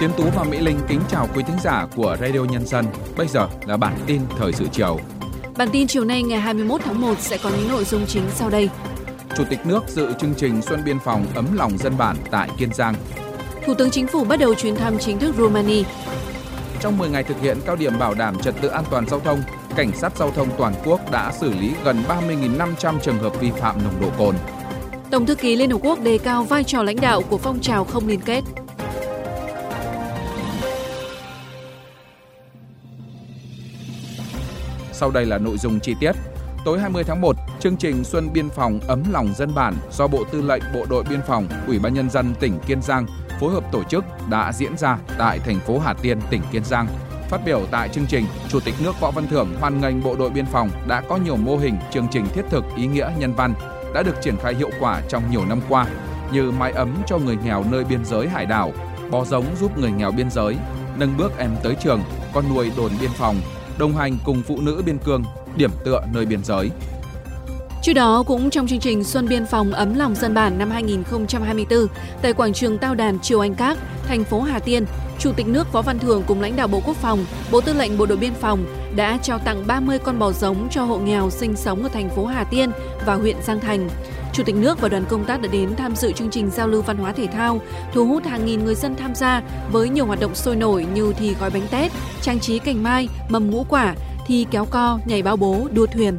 Tiến Tú và Mỹ Linh kính chào quý thính giả của Radio Nhân dân. Bây giờ là bản tin thời sự chiều. Bản tin chiều nay ngày 21 tháng 1 sẽ có những nội dung chính sau đây. Chủ tịch nước dự chương trình Xuân Biên phòng ấm lòng dân bản tại Kiên Giang. Thủ tướng Chính phủ bắt đầu chuyến thăm chính thức Romania. Trong 10 ngày thực hiện cao điểm bảo đảm trật tự an toàn giao thông, cảnh sát giao thông toàn quốc đã xử lý gần 30.500 trường hợp vi phạm nồng độ cồn. Tổng thư ký Liên Hợp Quốc đề cao vai trò lãnh đạo của phong trào không liên kết. Sau đây là nội dung chi tiết. Tối 20 tháng 1, chương trình Xuân Biên phòng ấm lòng dân bản do Bộ Tư lệnh Bộ đội Biên phòng, Ủy ban Nhân dân tỉnh Kiên Giang phối hợp tổ chức đã diễn ra tại thành phố Hà Tiên, tỉnh Kiên Giang. Phát biểu tại chương trình, Chủ tịch nước Võ Văn Thưởng hoan nghênh Bộ đội Biên phòng đã có nhiều mô hình, chương trình thiết thực, ý nghĩa nhân văn đã được triển khai hiệu quả trong nhiều năm qua, như mái ấm cho người nghèo nơi biên giới hải đảo, bò giống giúp người nghèo biên giới, nâng bước em tới trường, con nuôi đồn biên phòng, đồng hành cùng phụ nữ biên cương, điểm tựa nơi biên giới. Trước đó, cũng trong chương trình Xuân Biên phòng ấm lòng dân bản năm 2024, tại quảng trường Tao Đàn Triều Anh Các, thành phố Hà Tiên, Chủ tịch nước Võ Văn Thưởng cùng lãnh đạo Bộ Quốc phòng, Bộ Tư lệnh Bộ đội Biên phòng đã trao tặng 30 con bò giống cho hộ nghèo sinh sống ở thành phố Hà Tiên và huyện Giang Thành. Chủ tịch nước và đoàn công tác đã đến tham dự chương trình giao lưu văn hóa thể thao, thu hút hàng nghìn người dân tham gia với nhiều hoạt động sôi nổi như thi gói bánh tét, trang trí cành mai, mầm ngũ quả, thi kéo co, nhảy bao bố, đua thuyền.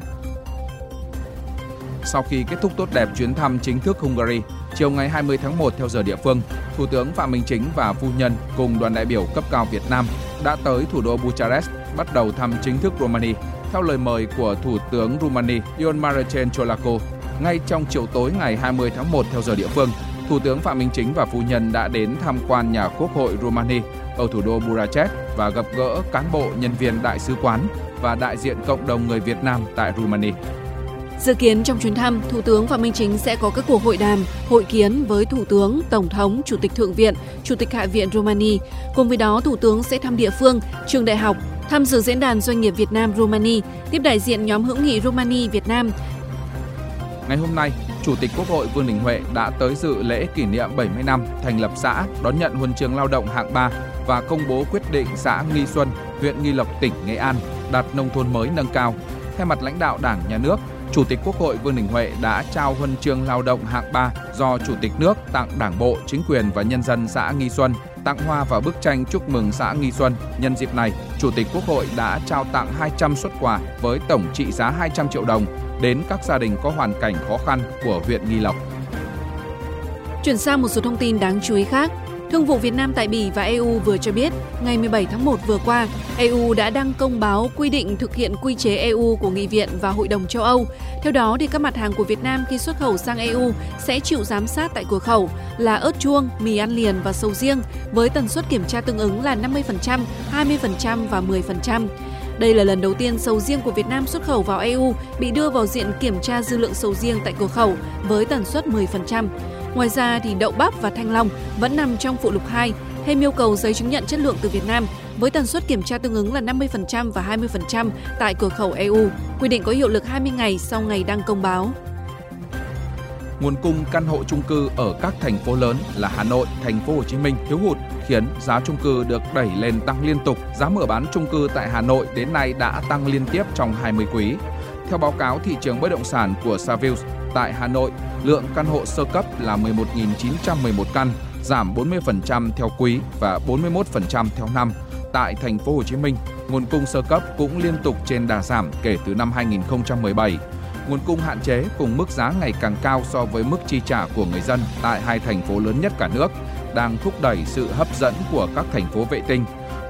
Sau khi kết thúc tốt đẹp chuyến thăm chính thức Hungary, chiều ngày 20 tháng 1 theo giờ địa phương, Thủ tướng Phạm Minh Chính và phu nhân cùng đoàn đại biểu cấp cao Việt Nam đã tới thủ đô Bucharest bắt đầu thăm chính thức Romania theo lời mời của Thủ tướng Romania Ion Marcel Ciolacu. Ngay trong chiều tối ngày 20 tháng 1 theo giờ địa phương, Thủ tướng Phạm Minh Chính và phu nhân đã đến tham quan nhà Quốc hội Romania ở thủ đô Budapest và gặp gỡ cán bộ nhân viên đại sứ quán và đại diện cộng đồng người Việt Nam tại Romania. Dự kiến trong chuyến thăm, Thủ tướng Phạm Minh Chính sẽ có các cuộc hội đàm, hội kiến với Thủ tướng, Tổng thống, Chủ tịch Thượng viện, Chủ tịch Hạ viện Romania. Cùng với đó, Thủ tướng sẽ thăm địa phương, trường đại học, tham dự diễn đàn doanh nghiệp Việt Nam Romania, tiếp đại diện nhóm hữu nghị Romania Việt Nam. Ngày hôm nay, Chủ tịch Quốc hội Vương Đình Huệ đã tới dự lễ kỷ niệm 70 năm thành lập xã, đón nhận huân chương lao động hạng 3 và công bố quyết định xã Nghi Xuân, huyện Nghi Lộc, tỉnh Nghệ An đạt nông thôn mới nâng cao. Thay mặt lãnh đạo Đảng, Nhà nước, Chủ tịch Quốc hội Vương Đình Huệ đã trao huân chương lao động hạng 3 do Chủ tịch nước tặng Đảng bộ, chính quyền và nhân dân xã Nghi Xuân, tặng hoa và bức tranh chúc mừng xã Nghi Xuân. Nhân dịp này, Chủ tịch Quốc hội đã trao tặng 200 xuất quà với tổng trị giá 200 triệu đồng đến các gia đình có hoàn cảnh khó khăn của huyện Nghi Lộc. Chuyển sang một số thông tin đáng chú ý khác. Thương vụ Việt Nam tại Bỉ và EU vừa cho biết, ngày 17 tháng 1 vừa qua, EU đã đăng công báo quy định thực hiện quy chế EU của Nghị viện và Hội đồng châu Âu. Theo đó, thì các mặt hàng của Việt Nam khi xuất khẩu sang EU sẽ chịu giám sát tại cửa khẩu là ớt chuông, mì ăn liền và sầu riêng với tần suất kiểm tra tương ứng là 50%, 20% và 10%. Đây là lần đầu tiên sầu riêng của Việt Nam xuất khẩu vào EU bị đưa vào diện kiểm tra dư lượng sầu riêng tại cửa khẩu với tần suất 10%. Ngoài ra thì đậu bắp và thanh long vẫn nằm trong phụ lục 2, thêm yêu cầu giấy chứng nhận chất lượng từ Việt Nam với tần suất kiểm tra tương ứng là 50% và 20% tại cửa khẩu EU. Quy định có hiệu lực 20 ngày sau ngày đăng công báo. Nguồn cung căn hộ chung cư ở các thành phố lớn là Hà Nội, Thành phố Hồ Chí Minh thiếu hụt khiến giá chung cư được đẩy lên tăng liên tục. Giá mở bán chung cư tại Hà Nội đến nay đã tăng liên tiếp trong 20 quý. Theo báo cáo thị trường bất động sản của Savills, tại Hà Nội, lượng căn hộ sơ cấp là 11.911 căn, giảm 40% theo quý và 41% theo năm. Tại thành phố Hồ Chí Minh, nguồn cung sơ cấp cũng liên tục trên đà giảm kể từ năm 2017. Nguồn cung hạn chế cùng mức giá ngày càng cao so với mức chi trả của người dân tại hai thành phố lớn nhất cả nước đang thúc đẩy sự hấp dẫn của các thành phố vệ tinh.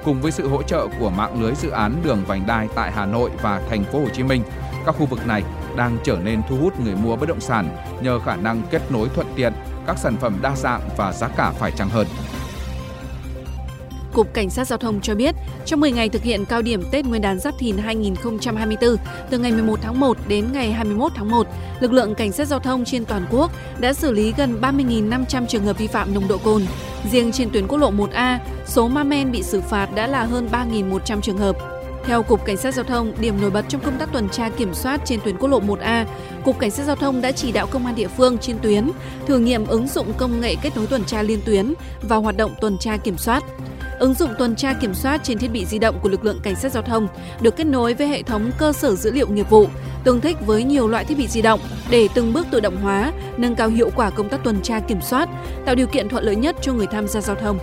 Cùng với sự hỗ trợ của mạng lưới dự án đường vành đai tại Hà Nội và thành phố Hồ Chí Minh, các khu vực này đang trở nên thu hút người mua bất động sản nhờ khả năng kết nối thuận tiện, các sản phẩm đa dạng và giá cả phải chăng hơn. Cục Cảnh sát Giao thông cho biết, trong 10 ngày thực hiện cao điểm Tết Nguyên đán Giáp Thìn 2024, từ ngày 11 tháng 1 đến ngày 21 tháng 1, lực lượng Cảnh sát Giao thông trên toàn quốc đã xử lý gần 30.500 trường hợp vi phạm nồng độ cồn. Riêng trên tuyến quốc lộ 1A, số ma men bị xử phạt đã là hơn 3.100 trường hợp. Theo Cục Cảnh sát Giao thông, điểm nổi bật trong công tác tuần tra kiểm soát trên tuyến quốc lộ 1A, Cục Cảnh sát Giao thông đã chỉ đạo công an địa phương trên tuyến thử nghiệm ứng dụng công nghệ kết nối tuần tra liên tuyến và hoạt động tuần tra kiểm soát. Ứng dụng tuần tra kiểm soát trên thiết bị di động của lực lượng cảnh sát giao thông được kết nối với hệ thống cơ sở dữ liệu nghiệp vụ, tương thích với nhiều loại thiết bị di động để từng bước tự động hóa, nâng cao hiệu quả công tác tuần tra kiểm soát, tạo điều kiện thuận lợi nhất cho người tham gia giao thông.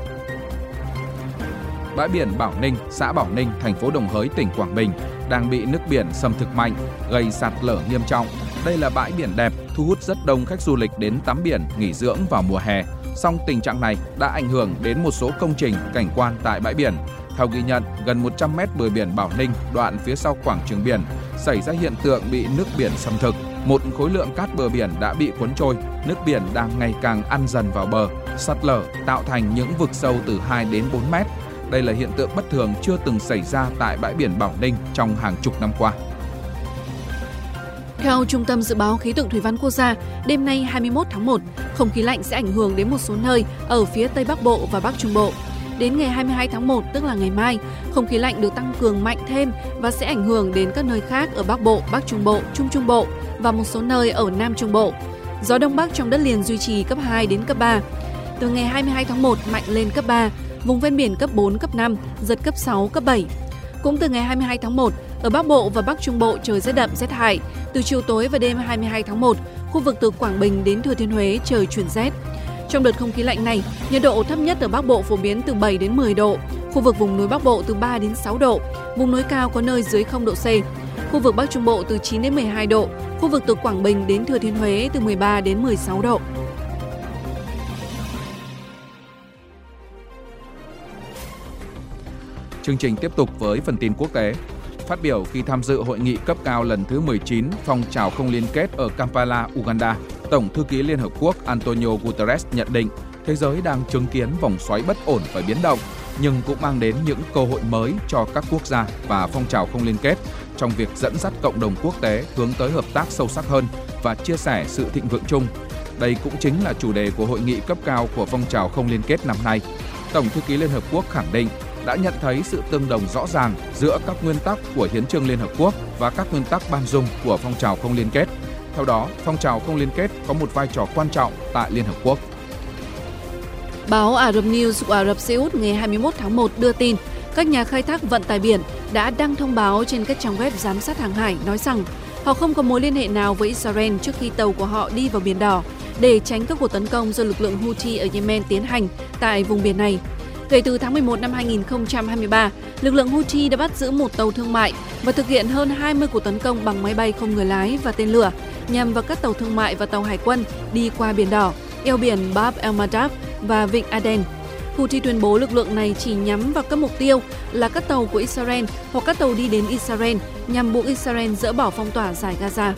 Bãi biển Bảo Ninh, xã Bảo Ninh, thành phố Đồng Hới, tỉnh Quảng Bình đang bị nước biển xâm thực mạnh, gây sạt lở nghiêm trọng. Đây là bãi biển đẹp, thu hút rất đông khách du lịch đến tắm biển, nghỉ dưỡng vào mùa hè. Song tình trạng này đã ảnh hưởng đến một số công trình cảnh quan tại bãi biển. Theo ghi nhận, gần 100 mét bờ biển Bảo Ninh, đoạn phía sau quảng trường biển, xảy ra hiện tượng bị nước biển xâm thực. Một khối lượng cát bờ biển đã bị cuốn trôi, nước biển đang ngày càng ăn dần vào bờ, sạt lở tạo thành những vực sâu từ 2 đến 4 mét. Đây là hiện tượng bất thường chưa từng xảy ra tại bãi biển Bảo Ninh trong hàng chục năm qua. Theo Trung tâm Dự báo Khí tượng Thủy văn Quốc gia, đêm nay 21 tháng 1, không khí lạnh sẽ ảnh hưởng đến một số nơi ở phía Tây Bắc Bộ và Bắc Trung Bộ. Đến ngày 22 tháng 1, tức là ngày mai, không khí lạnh được tăng cường mạnh thêm và sẽ ảnh hưởng đến các nơi khác ở Bắc Bộ, Bắc Trung Bộ, Trung Trung Bộ và một số nơi ở Nam Trung Bộ. Gió Đông Bắc trong đất liền duy trì cấp 2 đến cấp 3. Từ ngày 22 tháng 1 mạnh lên cấp 3, vùng ven biển cấp 4, cấp 5, giật cấp 6, cấp 7. Cũng từ ngày 22 tháng 1, ở Bắc Bộ và Bắc Trung Bộ trời rét đậm rét hại. Từ chiều tối và đêm 22 tháng 1, khu vực từ Quảng Bình đến Thừa Thiên Huế trời chuyển rét. Trong đợt không khí lạnh này, nhiệt độ thấp nhất ở Bắc Bộ phổ biến từ 7 đến 10 độ, khu vực vùng núi Bắc Bộ từ 3 đến 6 độ, vùng núi cao có nơi dưới 0 độ C. Khu vực Bắc Trung Bộ từ 9 đến 12 độ, khu vực từ Quảng Bình đến Thừa Thiên Huế từ 13 đến 16 độ. Chương trình tiếp tục với phần tin quốc tế. Phát biểu khi tham dự hội nghị cấp cao lần thứ 19 phong trào không liên kết ở Kampala, Uganda, Tổng thư ký Liên Hợp Quốc Antonio Guterres nhận định thế giới đang chứng kiến vòng xoáy bất ổn và biến động, nhưng cũng mang đến những cơ hội mới cho các quốc gia và phong trào không liên kết trong việc dẫn dắt cộng đồng quốc tế hướng tới hợp tác sâu sắc hơn và chia sẻ sự thịnh vượng chung. Đây cũng chính là chủ đề của hội nghị cấp cao của phong trào không liên kết năm nay. Tổng thư ký Liên Hợp Quốc khẳng định đã nhận thấy sự tương đồng rõ ràng giữa các nguyên tắc của Hiến trương Liên Hợp Quốc và các nguyên tắc ban dung của phong trào không liên kết. Theo đó, phong trào không liên kết có một vai trò quan trọng tại Liên Hợp Quốc. Báo Ả Rập News của Ả Rập Xê Út ngày 21 tháng 1 đưa tin các nhà khai thác vận tải biển đã đăng thông báo trên các trang web giám sát hàng hải nói rằng họ không có mối liên hệ nào với Israel trước khi tàu của họ đi vào Biển Đỏ để tránh các cuộc tấn công do lực lượng Houthi ở Yemen tiến hành tại vùng biển này. Kể từ tháng 11 năm 2023, lực lượng Houthi đã bắt giữ một tàu thương mại và thực hiện hơn 20 cuộc tấn công bằng máy bay không người lái và tên lửa nhằm vào các tàu thương mại và tàu hải quân đi qua Biển Đỏ, eo biển Bab el-Mandab và Vịnh Aden. Houthi tuyên bố lực lượng này chỉ nhắm vào các mục tiêu là các tàu của Israel hoặc các tàu đi đến Israel nhằm buộc Israel dỡ bỏ phong tỏa giải Gaza.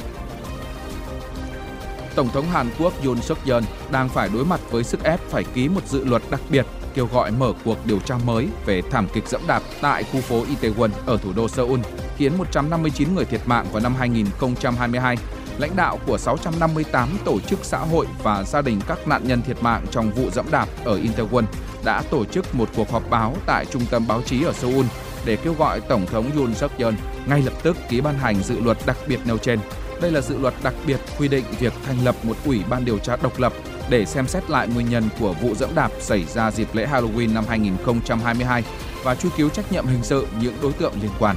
Tổng thống Hàn Quốc Yoon suk yeol đang phải đối mặt với sức ép phải ký một dự luật đặc biệt kêu gọi mở cuộc điều tra mới về thảm kịch dẫm đạp tại khu phố Itaewon ở thủ đô Seoul, khiến 159 người thiệt mạng vào năm 2022. Lãnh đạo của 658 tổ chức xã hội và gia đình các nạn nhân thiệt mạng trong vụ dẫm đạp ở Itaewon đã tổ chức một cuộc họp báo tại trung tâm báo chí ở Seoul để kêu gọi Tổng thống Yoon suk yeol ngay lập tức ký ban hành dự luật đặc biệt nêu trên. Đây là dự luật đặc biệt quy định việc thành lập một ủy ban điều tra độc lập để xem xét lại nguyên nhân của vụ dẫm đạp xảy ra dịp lễ Halloween năm 2022 và truy cứu trách nhiệm hình sự những đối tượng liên quan.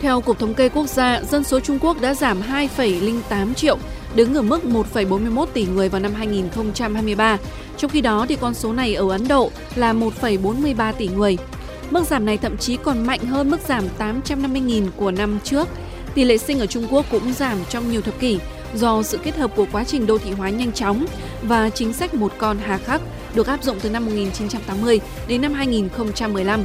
Theo Cục Thống kê Quốc gia, dân số Trung Quốc đã giảm 2,08 triệu, đứng ở mức 1,41 tỷ người vào năm 2023. Trong khi đó, thì con số này ở Ấn Độ là 1,43 tỷ người. Mức giảm này thậm chí còn mạnh hơn mức giảm 850.000 của năm trước. Tỷ lệ sinh ở Trung Quốc cũng giảm trong nhiều thập kỷ, do sự kết hợp của quá trình đô thị hóa nhanh chóng và chính sách một con hà khắc được áp dụng từ năm 1980 đến năm 2015.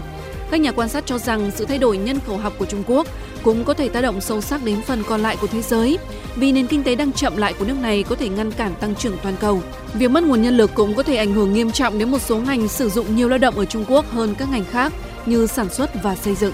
Các nhà quan sát cho rằng sự thay đổi nhân khẩu học của Trung Quốc cũng có thể tác động sâu sắc đến phần còn lại của thế giới, vì nền kinh tế đang chậm lại của nước này có thể ngăn cản tăng trưởng toàn cầu. Việc mất nguồn nhân lực cũng có thể ảnh hưởng nghiêm trọng đến một số ngành sử dụng nhiều lao động ở Trung Quốc hơn các ngành khác như sản xuất và xây dựng.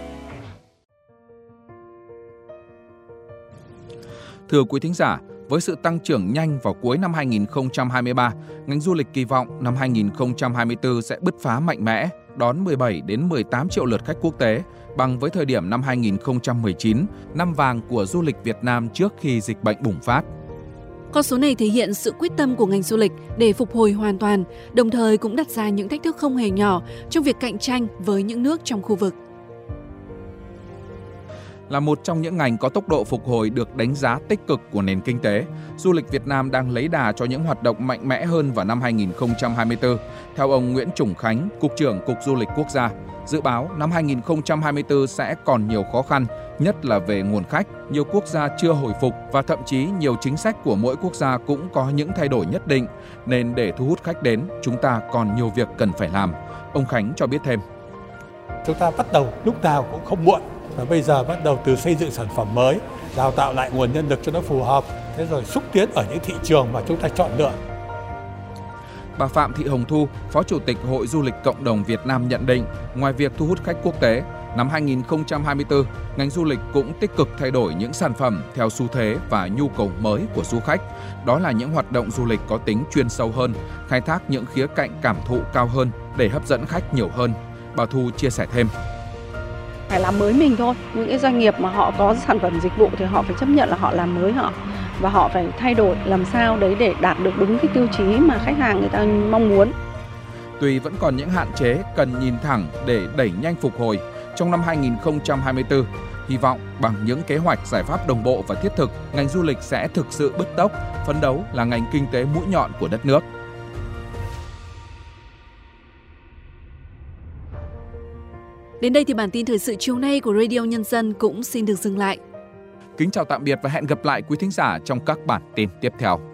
Thưa quý thính giả, với sự tăng trưởng nhanh vào cuối năm 2023, ngành du lịch kỳ vọng năm 2024 sẽ bứt phá mạnh mẽ, đón 17 đến 18 triệu lượt khách quốc tế, bằng với thời điểm năm 2019, năm vàng của du lịch Việt Nam trước khi dịch bệnh bùng phát. Con số này thể hiện sự quyết tâm của ngành du lịch để phục hồi hoàn toàn, đồng thời cũng đặt ra những thách thức không hề nhỏ trong việc cạnh tranh với những nước trong khu vực. Là một trong những ngành có tốc độ phục hồi được đánh giá tích cực của nền kinh tế, du lịch Việt Nam đang lấy đà cho những hoạt động mạnh mẽ hơn vào năm 2024. Theo ông Nguyễn Trùng Khánh, Cục trưởng Cục Du lịch Quốc gia, dự báo năm 2024 sẽ còn nhiều khó khăn, nhất là về nguồn khách, nhiều quốc gia chưa hồi phục và thậm chí nhiều chính sách của mỗi quốc gia cũng có những thay đổi nhất định, nên để thu hút khách đến, chúng ta còn nhiều việc cần phải làm. Ông Khánh cho biết thêm. Chúng ta bắt đầu lúc nào cũng không muộn và bây giờ bắt đầu từ xây dựng sản phẩm mới, đào tạo lại nguồn nhân lực cho nó phù hợp, thế rồi xúc tiến ở những thị trường mà chúng ta chọn lựa Bà Phạm Thị Hồng Thu, Phó Chủ tịch Hội Du lịch Cộng đồng Việt Nam nhận định, ngoài việc thu hút khách quốc tế, năm 2024, ngành du lịch cũng tích cực thay đổi những sản phẩm theo xu thế và nhu cầu mới của du khách. Đó là những hoạt động du lịch có tính chuyên sâu hơn, khai thác những khía cạnh cảm thụ cao hơn để hấp dẫn khách nhiều hơn. Bà Thu chia sẻ thêm phải làm mới mình thôi những cái doanh nghiệp mà họ có sản phẩm dịch vụ thì họ phải chấp nhận là họ làm mới họ và họ phải thay đổi làm sao đấy để đạt được đúng cái tiêu chí mà khách hàng người ta mong muốn. Tuy vẫn còn những hạn chế cần nhìn thẳng để đẩy nhanh phục hồi, trong năm 2024, hy vọng bằng những kế hoạch giải pháp đồng bộ và thiết thực, ngành du lịch sẽ thực sự bứt tốc, phấn đấu là ngành kinh tế mũi nhọn của đất nước. Đến đây thì bản tin thời sự chiều nay của Radio Nhân dân cũng xin được dừng lại. Kính chào tạm biệt và hẹn gặp lại quý thính giả trong các bản tin tiếp theo.